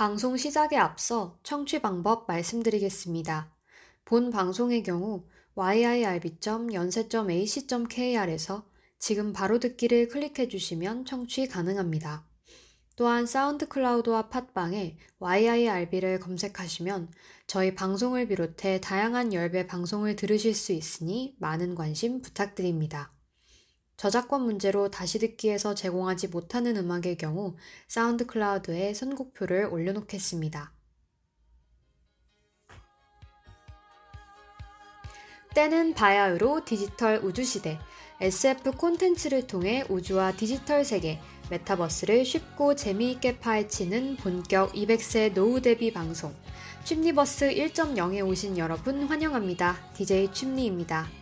방송 시작에 앞서 청취 방법 말씀드리겠습니다. 본 방송의 경우 yirb.연세.ac.kr에서 지금 바로 듣기를 클릭해 주시면 청취 가능합니다. 또한 사운드 클라우드와 팟빵에 yirb를 검색하시면 저희 방송을 비롯해 다양한 열배 방송을 들으실 수 있으니 많은 관심 부탁드립니다. 저작권 문제로 다시 듣기에서 제공하지 못하는 음악의 경우 사운드 클라우드에 선곡표를 올려놓겠습니다. 때는 바야흐로 디지털 우주시대, SF 콘텐츠를 통해 우주와 디지털 세계, 메타버스를 쉽고 재미있게 파헤치는 본격 200세 노후 대비 방송, 춤니버스 1.0에 오신 여러분 환영합니다. DJ 춤니입니다.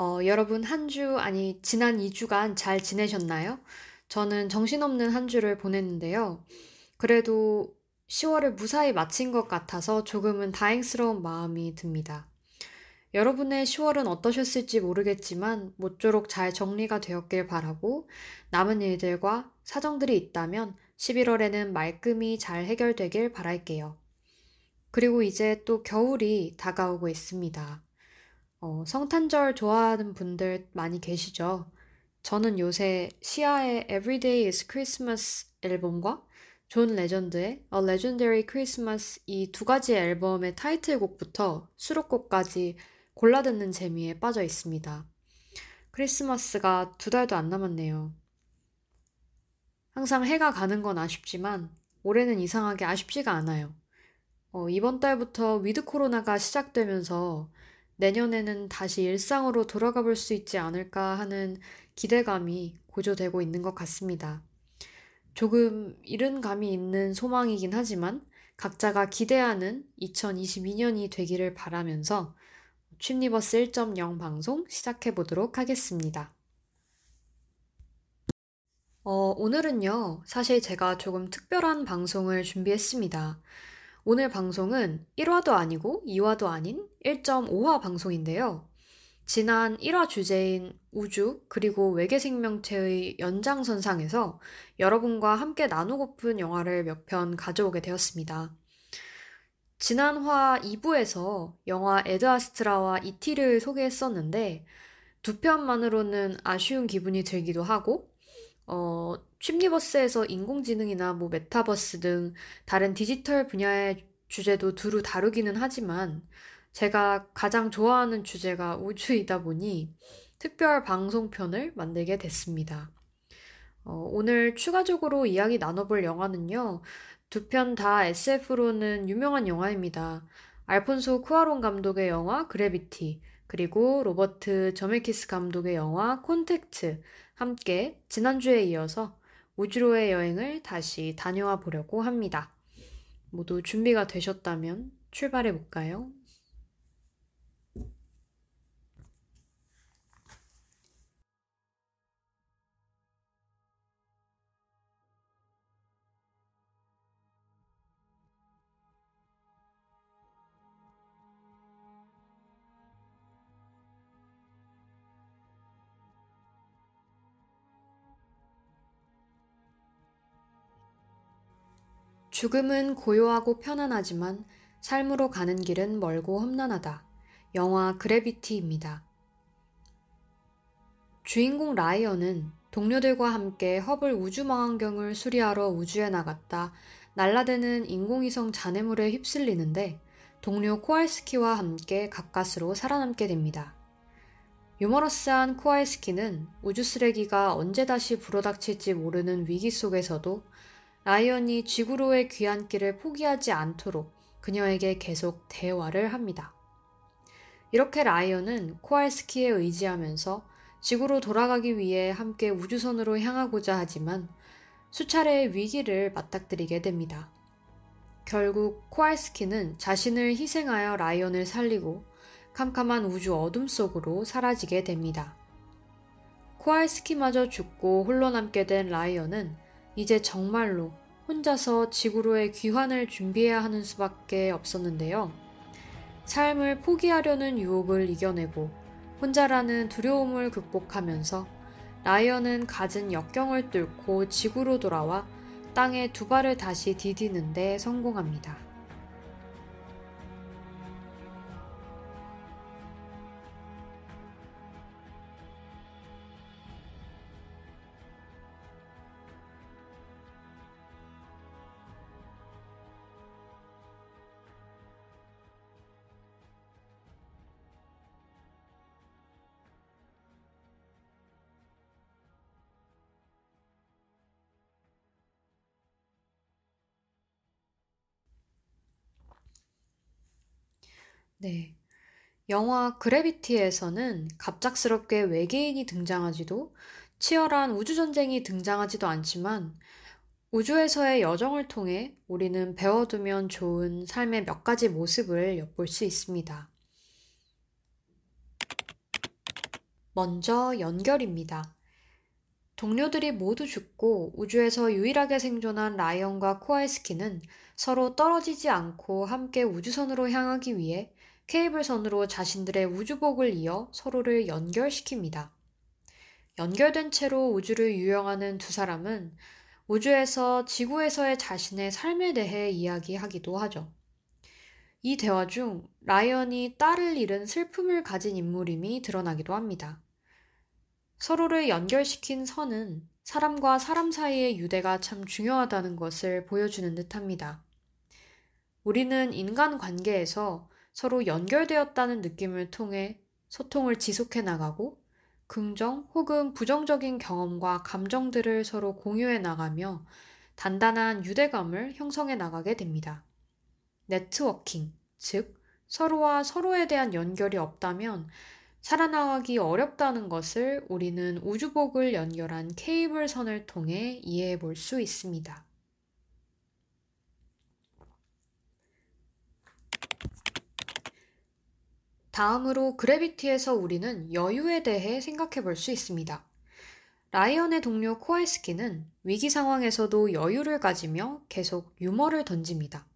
어, 여러분 한 주, 아니, 지난 2주간 잘 지내셨나요? 저는 정신없는 한 주를 보냈는데요. 그래도 10월을 무사히 마친 것 같아서 조금은 다행스러운 마음이 듭니다. 여러분의 10월은 어떠셨을지 모르겠지만 모쪼록 잘 정리가 되었길 바라고 남은 일들과 사정들이 있다면 11월에는 말끔히 잘 해결되길 바랄게요. 그리고 이제 또 겨울이 다가오고 있습니다. 어, 성탄절 좋아하는 분들 많이 계시죠? 저는 요새 시아의 Everyday is Christmas 앨범과 존 레전드의 A Legendary Christmas 이 두 가지 앨범의 타이틀곡부터 수록곡까지 골라 듣는 재미에 빠져 있습니다. 크리스마스가 두 달도 안 남았네요. 항상 해가 가는 건 아쉽지만 올해는 이상하게 아쉽지가 않아요. 어, 이번 달부터 위드 코로나가 시작되면서 내년에는 다시 일상으로 돌아가 볼 수 있지 않을까 하는 기대감이 고조되고 있는 것 같습니다. 조금 이른 감이 있는 소망이긴 하지만 각자가 기대하는 2022년이 되기를 바라면서 취니버스 1.0 방송 시작해 보도록 하겠습니다. 어, 오늘은요, 사실 제가 조금 특별한 방송을 준비했습니다. 오늘 방송은 1화도 아니고 2화도 아닌 1.5화 방송인데요. 지난 1화 주제인 우주 그리고 외계 생명체의 연장선상에서 여러분과 함께 나누고픈 영화를 몇 편 가져오게 되었습니다. 지난 화 2부에서 영화 에드아스트라와 이티를 소개했었는데 두 편만으로는 아쉬운 기분이 들기도 하고 어, 춤니버스에서 인공지능이나 뭐 메타버스 등 다른 디지털 분야의 주제도 두루 다루기는 하지만 제가 가장 좋아하는 주제가 우주이다 보니 특별 방송편을 만들게 됐습니다. 어, 오늘 추가적으로 이야기 나눠볼 영화는요, 두 편 다 SF로는 유명한 영화입니다. 알폰소 쿠아론 감독의 영화 그래비티, 그리고 로버트 저메키스 감독의 영화 콘택트, 함께 지난주에 이어서 우주로의 여행을 다시 다녀와 보려고 합니다. 모두 준비가 되셨다면 출발해 볼까요? 죽음은 고요하고 편안하지만 삶으로 가는 길은 멀고 험난하다. 영화 그래비티입니다. 주인공 라이언은 동료들과 함께 허블 우주망원경을 수리하러 우주에 나갔다 날라드는 인공위성 잔해물에 휩쓸리는데 동료 코알스키와 함께 가까스로 살아남게 됩니다. 유머러스한 코알스키는 우주 쓰레기가 언제 다시 불어닥칠지 모르는 위기 속에서도 라이언이 지구로의 귀환길을 포기하지 않도록 그녀에게 계속 대화를 합니다. 이렇게 라이언은 코알스키에 의지하면서 지구로 돌아가기 위해 함께 우주선으로 향하고자 하지만 수차례의 위기를 맞닥뜨리게 됩니다. 결국 코알스키는 자신을 희생하여 라이언을 살리고 캄캄한 우주 어둠 속으로 사라지게 됩니다. 코알스키마저 죽고 홀로 남게 된 라이언은 이제 정말로 혼자서 지구로의 귀환을 준비해야 하는 수밖에 없었는데요. 삶을 포기하려는 유혹을 이겨내고 혼자라는 두려움을 극복하면서 라이언은 갖은 역경을 뚫고 지구로 돌아와 땅에 두 발을 다시 디디는데 성공합니다. 네. 영화 그래비티에서는 갑작스럽게 외계인이 등장하지도 치열한 우주전쟁이 등장하지도 않지만 우주에서의 여정을 통해 우리는 배워두면 좋은 삶의 몇 가지 모습을 엿볼 수 있습니다. 먼저 연결입니다. 동료들이 모두 죽고 우주에서 유일하게 생존한 라이언과 코알스키는 서로 떨어지지 않고 함께 우주선으로 향하기 위해 케이블선으로 자신들의 우주복을 이어 서로를 연결시킵니다. 연결된 채로 우주를 유영하는 두 사람은 우주에서 지구에서의 자신의 삶에 대해 이야기하기도 하죠. 이 대화 중 라이언이 딸을 잃은 슬픔을 가진 인물임이 드러나기도 합니다. 서로를 연결시킨 선은 사람과 사람 사이의 유대가 참 중요하다는 것을 보여주는 듯 합니다. 우리는 인간 관계에서 서로 연결되었다는 느낌을 통해 소통을 지속해 나가고 긍정 혹은 부정적인 경험과 감정들을 서로 공유해 나가며 단단한 유대감을 형성해 나가게 됩니다. 네트워킹, 즉, 서로와 서로에 대한 연결이 없다면 살아나가기 어렵다는 것을 우리는 우주복을 연결한 케이블 선을 통해 이해해 볼 수 있습니다. 다음으로 그래비티에서 우리는 여유에 대해 생각해 볼 수 있습니다. 라이언의 동료 코알스키는 위기 상황에서도 여유를 가지며 계속 유머를 던집니다.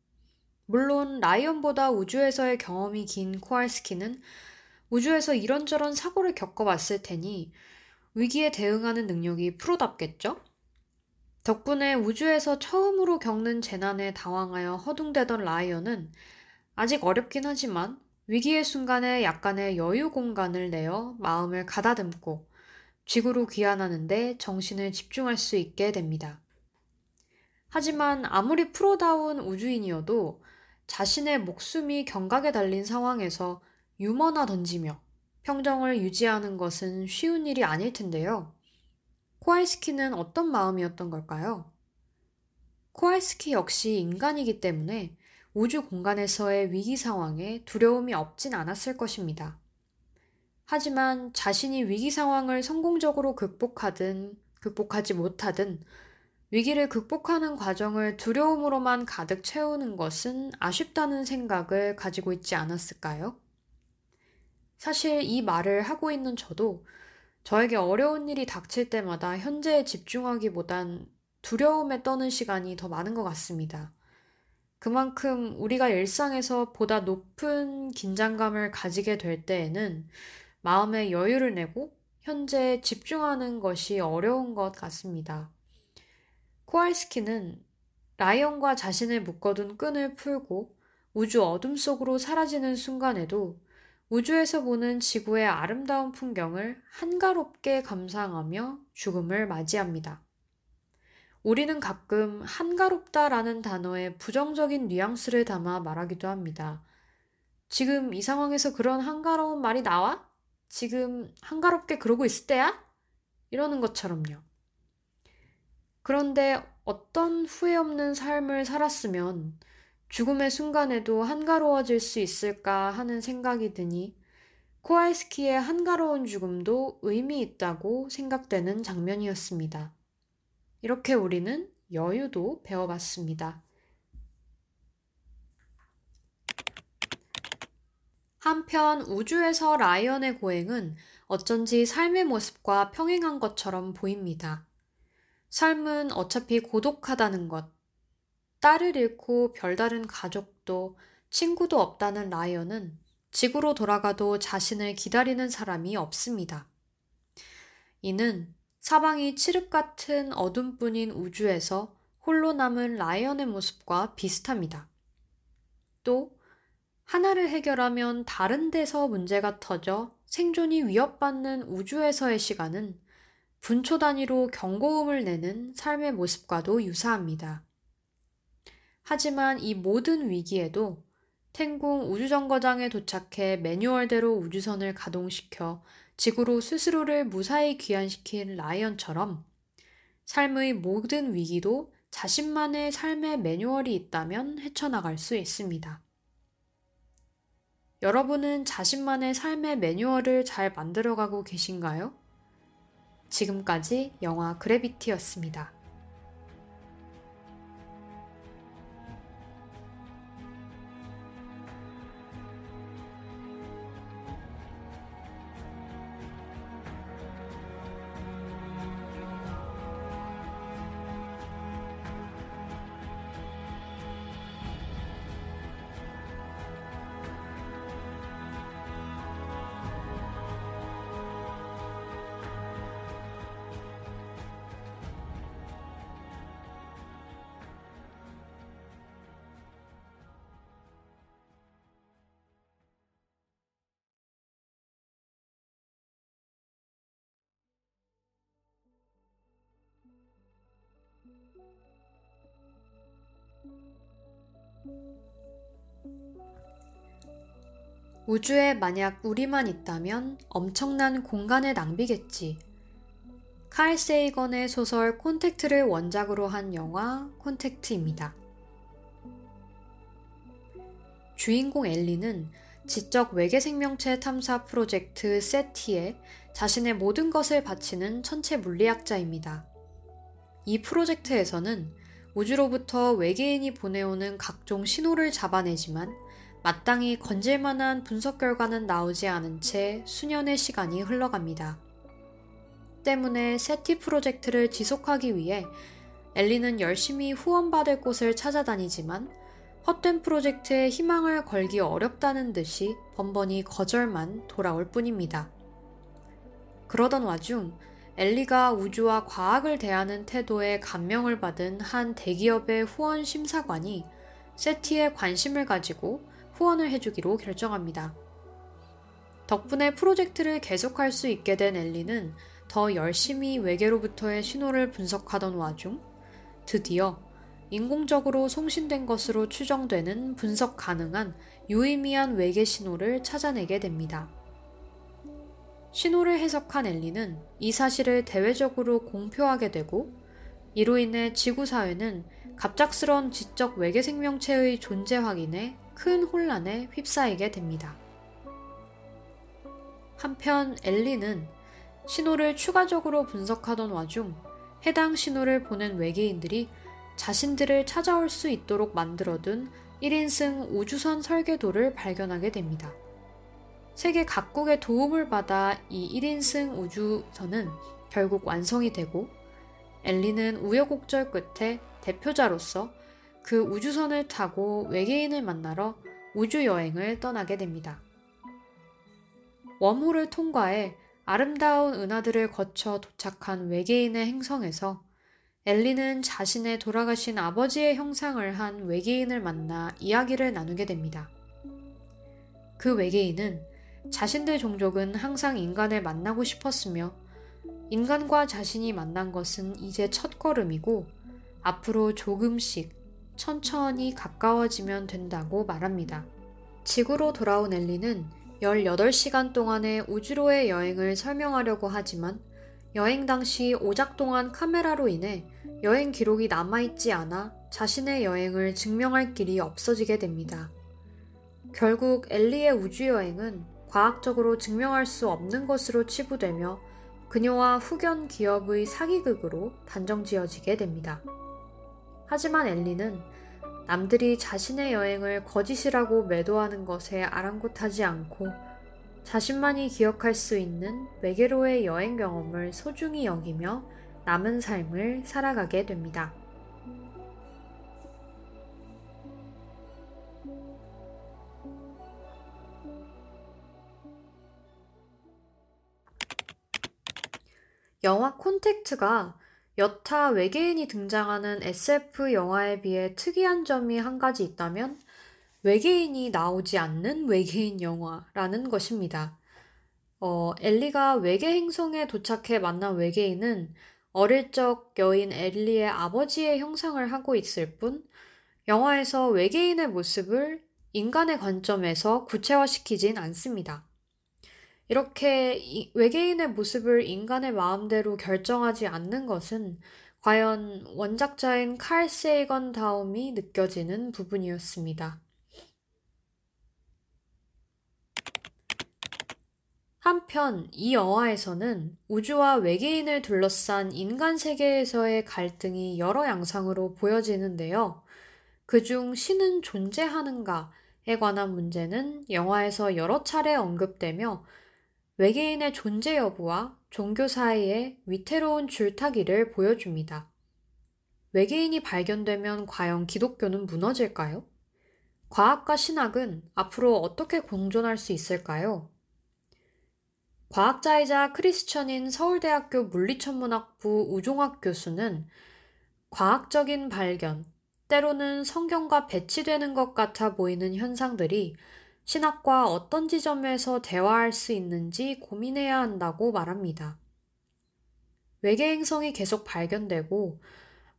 물론 라이언보다 우주에서의 경험이 긴 코알스키는 우주에서 이런저런 사고를 겪어봤을 테니 위기에 대응하는 능력이 프로답겠죠? 덕분에 우주에서 처음으로 겪는 재난에 당황하여 허둥대던 라이언은 아직 어렵긴 하지만 위기의 순간에 약간의 여유 공간을 내어 마음을 가다듬고 지구로 귀환하는데 정신을 집중할 수 있게 됩니다. 하지만 아무리 프로다운 우주인이어도 자신의 목숨이 경각에 달린 상황에서 유머나 던지며 평정을 유지하는 것은 쉬운 일이 아닐 텐데요. 코알스키는 어떤 마음이었던 걸까요? 코알스키 역시 인간이기 때문에 우주 공간에서의 위기 상황에 두려움이 없진 않았을 것입니다. 하지만 자신이 위기 상황을 성공적으로 극복하든 극복하지 못하든 위기를 극복하는 과정을 두려움으로만 가득 채우는 것은 아쉽다는 생각을 가지고 있지 않았을까요? 사실 이 말을 하고 있는 저도 저에게 어려운 일이 닥칠 때마다 현재에 집중하기보단 두려움에 떠는 시간이 더 많은 것 같습니다. 그만큼 우리가 일상에서 보다 높은 긴장감을 가지게 될 때에는 마음의 여유를 내고 현재에 집중하는 것이 어려운 것 같습니다. 코알스키는 라이언과 자신을 묶어둔 끈을 풀고 우주 어둠 속으로 사라지는 순간에도 우주에서 보는 지구의 아름다운 풍경을 한가롭게 감상하며 죽음을 맞이합니다. 우리는 가끔 한가롭다라는 단어에 부정적인 뉘앙스를 담아 말하기도 합니다. 지금 이 상황에서 그런 한가로운 말이 나와? 지금 한가롭게 그러고 있을 때야? 이러는 것처럼요. 그런데 어떤 후회 없는 삶을 살았으면 죽음의 순간에도 한가로워질 수 있을까 하는 생각이 드니 코알스키의 한가로운 죽음도 의미 있다고 생각되는 장면이었습니다. 이렇게 우리는 여유도 배워봤습니다. 한편 우주에서 라이언의 고행은 어쩐지 삶의 모습과 평행한 것처럼 보입니다. 삶은 어차피 고독하다는 것, 딸을 잃고 별다른 가족도 친구도 없다는 라이언은 지구로 돌아가도 자신을 기다리는 사람이 없습니다. 이는 사방이 칠흑 같은 어둠뿐인 우주에서 홀로 남은 라이언의 모습과 비슷합니다. 또 하나를 해결하면 다른 데서 문제가 터져 생존이 위협받는 우주에서의 시간은 분초 단위로 경고음을 내는 삶의 모습과도 유사합니다. 하지만 이 모든 위기에도 텐궁 우주정거장에 도착해 매뉴얼대로 우주선을 가동시켜 지구로 스스로를 무사히 귀환시킨 라이언처럼 삶의 모든 위기도 자신만의 삶의 매뉴얼이 있다면 헤쳐나갈 수 있습니다. 여러분은 자신만의 삶의 매뉴얼을 잘 만들어가고 계신가요? 지금까지 영화 그래비티였습니다. 우주에 만약 우리만 있다면 엄청난 공간의 낭비겠지. 칼 세이건의 소설 콘택트를 원작으로 한 영화 콘택트입니다. 주인공 엘리는 지적 외계 생명체 탐사 프로젝트 세티에 자신의 모든 것을 바치는 천체 물리학자입니다. 이 프로젝트에서는 우주로부터 외계인이 보내오는 각종 신호를 잡아내지만 마땅히 건질 만한 분석 결과는 나오지 않은 채 수년의 시간이 흘러갑니다. 때문에 세티 프로젝트를 지속하기 위해 엘리는 열심히 후원받을 곳을 찾아다니지만 헛된 프로젝트에 희망을 걸기 어렵다는 듯이 번번이 거절만 돌아올 뿐입니다. 그러던 와중 엘리가 우주와 과학을 대하는 태도에 감명을 받은 한 대기업의 후원 심사관이 세티에 관심을 가지고 후원을 해주기로 결정합니다. 덕분에 프로젝트를 계속할 수 있게 된 엘리는 더 열심히 외계로부터의 신호를 분석하던 와중 드디어 인공적으로 송신된 것으로 추정되는 분석 가능한 유의미한 외계 신호를 찾아내게 됩니다. 신호를 해석한 엘리는 이 사실을 대외적으로 공표하게 되고 이로 인해 지구사회는 갑작스런 지적 외계 생명체의 존재 확인에 큰 혼란에 휩싸이게 됩니다. 한편 엘리는 신호를 추가적으로 분석하던 와중 해당 신호를 보낸 외계인들이 자신들을 찾아올 수 있도록 만들어둔 1인승 우주선 설계도를 발견하게 됩니다. 세계 각국의 도움을 받아 이 1인승 우주선은 결국 완성이 되고 엘리는 우여곡절 끝에 대표자로서 그 우주선을 타고 외계인을 만나러 우주 여행을 떠나게 됩니다. 웜홀을 통과해 아름다운 은하들을 거쳐 도착한 외계인의 행성에서 엘리는 자신의 돌아가신 아버지의 형상을 한 외계인을 만나 이야기를 나누게 됩니다. 그 외계인은 자신들 종족은 항상 인간을 만나고 싶었으며 인간과 자신이 만난 것은 이제 첫 걸음이고 앞으로 조금씩 천천히 가까워지면 된다고 말합니다. 지구로 돌아온 엘리는 18시간 동안의 우주로의 여행을 설명하려고 하지만 여행 당시 오작 동안 카메라로 인해 여행 기록이 남아있지 않아 자신의 여행을 증명할 길이 없어지게 됩니다. 결국 엘리의 우주여행은 과학적으로 증명할 수 없는 것으로 치부되며 그녀와 후견 기업의 사기극으로 단정 지어지게 됩니다. 하지만 엘리는 남들이 자신의 여행을 거짓이라고 매도하는 것에 아랑곳하지 않고 자신만이 기억할 수 있는 외계로의 여행 경험을 소중히 여기며 남은 삶을 살아가게 됩니다. 영화 콘택트가 여타 외계인이 등장하는 SF 영화에 비해 특이한 점이 한 가지 있다면 외계인이 나오지 않는 외계인 영화라는 것입니다. 어, 엘리가 외계 행성에 도착해 만난 외계인은 어릴 적 여인 엘리의 아버지의 형상을 하고 있을 뿐 영화에서 외계인의 모습을 인간의 관점에서 구체화시키진 않습니다. 이렇게 외계인의 모습을 인간의 마음대로 결정하지 않는 것은 과연 원작자인 칼 세이건 다움이 느껴지는 부분이었습니다. 한편 이 영화에서는 우주와 외계인을 둘러싼 인간 세계에서의 갈등이 여러 양상으로 보여지는데요. 그중 신은 존재하는가에 관한 문제는 영화에서 여러 차례 언급되며 외계인의 존재 여부와 종교 사이의 위태로운 줄타기를 보여줍니다. 외계인이 발견되면 과연 기독교는 무너질까요? 과학과 신학은 앞으로 어떻게 공존할 수 있을까요? 과학자이자 크리스천인 서울대학교 물리천문학부 우종학 교수는 과학적인 발견, 때로는 성경과 배치되는 것 같아 보이는 현상들이 신학과 어떤 지점에서 대화할 수 있는지 고민해야 한다고 말합니다. 외계 행성이 계속 발견되고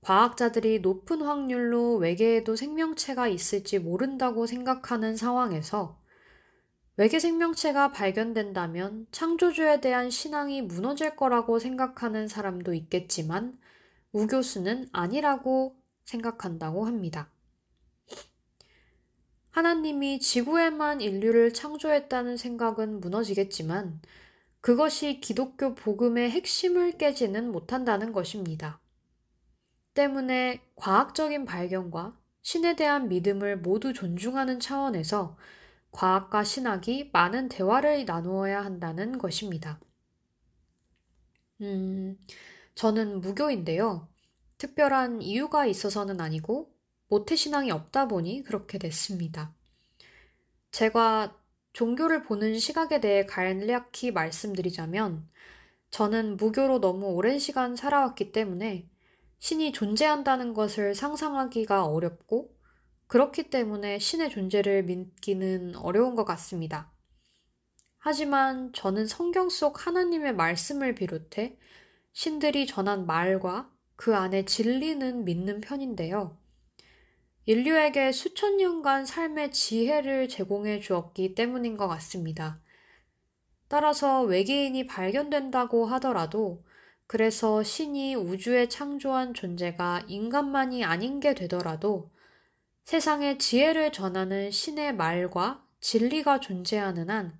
과학자들이 높은 확률로 외계에도 생명체가 있을지 모른다고 생각하는 상황에서 외계 생명체가 발견된다면 창조주에 대한 신앙이 무너질 거라고 생각하는 사람도 있겠지만 우 교수는 아니라고 생각한다고 합니다. 하나님이 지구에만 인류를 창조했다는 생각은 무너지겠지만 그것이 기독교 복음의 핵심을 깨지는 못한다는 것입니다. 때문에 과학적인 발견과 신에 대한 믿음을 모두 존중하는 차원에서 과학과 신학이 많은 대화를 나누어야 한다는 것입니다. 음, 저는 무교인데요. 특별한 이유가 있어서는 아니고 모태신앙이 없다 보니 그렇게 됐습니다. 제가 종교를 보는 시각에 대해 간략히 말씀드리자면 저는 무교로 너무 오랜 시간 살아왔기 때문에 신이 존재한다는 것을 상상하기가 어렵고 그렇기 때문에 신의 존재를 믿기는 어려운 것 같습니다. 하지만 저는 성경 속 하나님의 말씀을 비롯해 신들이 전한 말과 그 안에 진리는 믿는 편인데요. 인류에게 수천 년간 삶의 지혜를 제공해 주었기 때문인 것 같습니다. 따라서 외계인이 발견된다고 하더라도 그래서 신이 우주에 창조한 존재가 인간만이 아닌 게 되더라도 세상에 지혜를 전하는 신의 말과 진리가 존재하는 한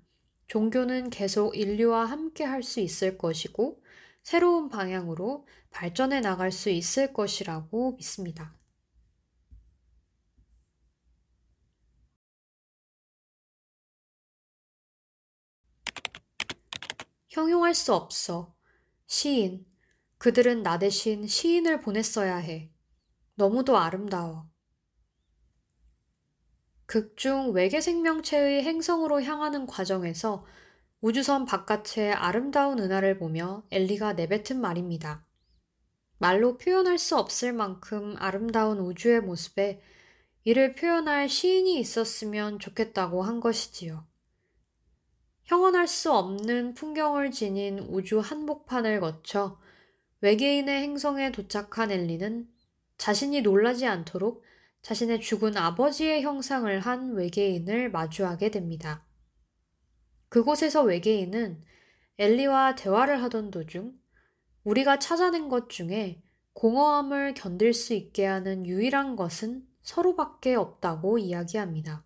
종교는 계속 인류와 함께 할 수 있을 것이고 새로운 방향으로 발전해 나갈 수 있을 것이라고 믿습니다. 형용할 수 없어. 시인. 그들은 나 대신 시인을 보냈어야 해. 너무도 아름다워. 극중 외계 생명체의 행성으로 향하는 과정에서 우주선 바깥의 아름다운 은하를 보며 엘리가 내뱉은 말입니다. 말로 표현할 수 없을 만큼 아름다운 우주의 모습에 이를 표현할 시인이 있었으면 좋겠다고 한 것이지요. 형언할 수 없는 풍경을 지닌 우주 한복판을 거쳐 외계인의 행성에 도착한 엘리는 자신이 놀라지 않도록 자신의 죽은 아버지의 형상을 한 외계인을 마주하게 됩니다. 그곳에서 외계인은 엘리와 대화를 하던 도중 우리가 찾아낸 것 중에 공허함을 견딜 수 있게 하는 유일한 것은 서로밖에 없다고 이야기합니다.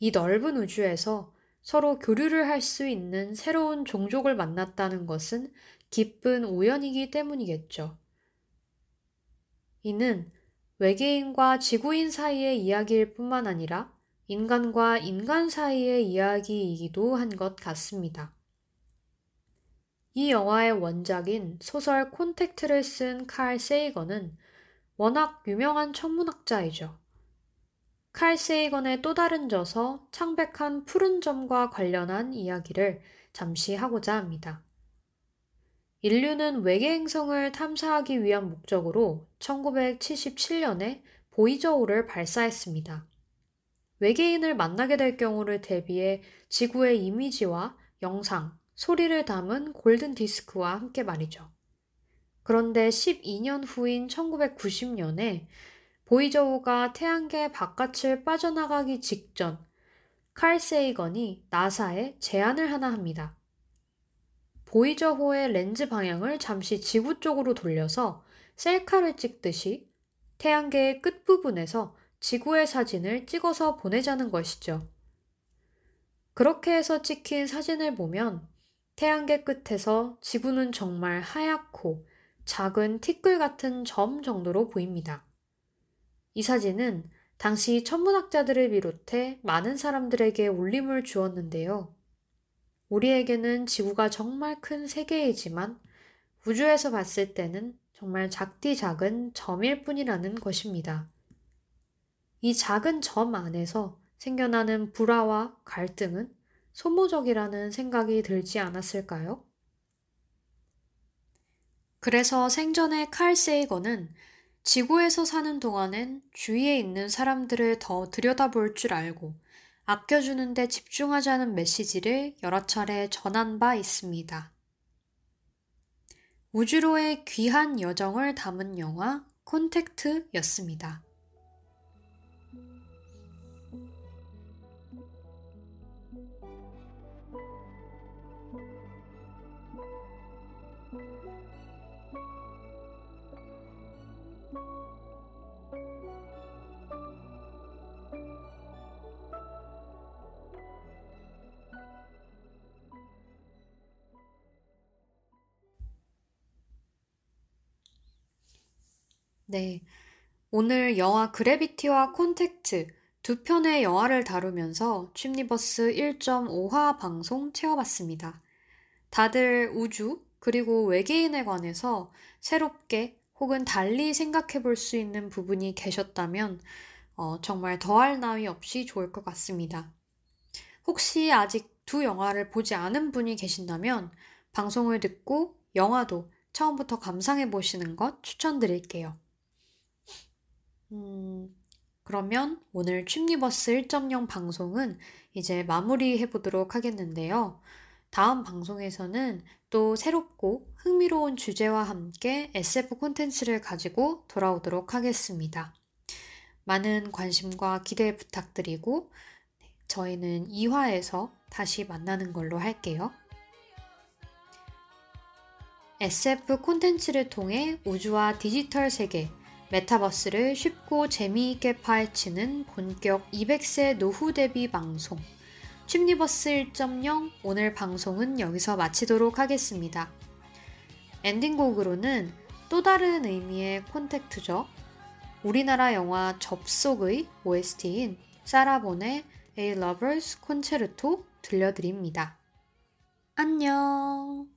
이 넓은 우주에서 서로 교류를 할 수 있는 새로운 종족을 만났다는 것은 기쁜 우연이기 때문이겠죠. 이는 외계인과 지구인 사이의 이야기일 뿐만 아니라 인간과 인간 사이의 이야기이기도 한 것 같습니다. 이 영화의 원작인 소설 콘택트를 쓴 칼 세이건은 워낙 유명한 천문학자이죠. 칼 세이건의 또 다른 저서 창백한 푸른 점과 관련한 이야기를 잠시 하고자 합니다. 인류는 외계 행성을 탐사하기 위한 목적으로 1977년에 보이저우를 발사했습니다. 외계인을 만나게 될 경우를 대비해 지구의 이미지와 영상, 소리를 담은 골든 디스크와 함께 말이죠. 그런데 12년 후인 1990년에 보이저우가 태양계 바깥을 빠져나가기 직전 칼 세이건이 나사에 제안을 하나 합니다. 보이저호의 렌즈 방향을 잠시 지구 쪽으로 돌려서 셀카를 찍듯이 태양계의 끝부분에서 지구의 사진을 찍어서 보내자는 것이죠. 그렇게 해서 찍힌 사진을 보면 태양계 끝에서 지구는 정말 하얗고 작은 티끌 같은 점 정도로 보입니다. 이 사진은 당시 천문학자들을 비롯해 많은 사람들에게 울림을 주었는데요. 우리에게는 지구가 정말 큰 세계이지만 우주에서 봤을 때는 정말 작디 작은 점일 뿐이라는 것입니다. 이 작은 점 안에서 생겨나는 불화와 갈등은 소모적이라는 생각이 들지 않았을까요? 그래서 생전에 칼 세이거는 지구에서 사는 동안엔 주위에 있는 사람들을 더 들여다볼 줄 알고 아껴주는데 집중하자는 메시지를 여러 차례 전한 바 있습니다. 우주로의 귀한 여정을 담은 영화 콘택트였습니다. 네. 오늘 영화 그래비티와 콘택트 두 편의 영화를 다루면서 취니버스 1.5화 방송 채워봤습니다. 다들 우주 그리고 외계인에 관해서 새롭게 혹은 달리 생각해 볼 수 있는 부분이 계셨다면 어, 정말 더할 나위 없이 좋을 것 같습니다. 혹시 아직 두 영화를 보지 않은 분이 계신다면 방송을 듣고 영화도 처음부터 감상해 보시는 것 추천드릴게요. 음, 그러면 오늘 취니버스 1.0 방송은 이제 마무리해 보도록 하겠는데요. 다음 방송에서는 또 새롭고 흥미로운 주제와 함께 SF 콘텐츠를 가지고 돌아오도록 하겠습니다. 많은 관심과 기대 부탁드리고 저희는 2화에서 다시 만나는 걸로 할게요. SF 콘텐츠를 통해 우주와 디지털 세계, 메타버스를 쉽고 재미있게 파헤치는 본격 200세 노후 대비 방송. 취니버스 1.0 오늘 방송은 여기서 마치도록 하겠습니다. 엔딩곡으로는 또 다른 의미의 콘택트죠. 우리나라 영화 접속의 OST인 사라본의 A Lover's Concerto 들려드립니다. 안녕!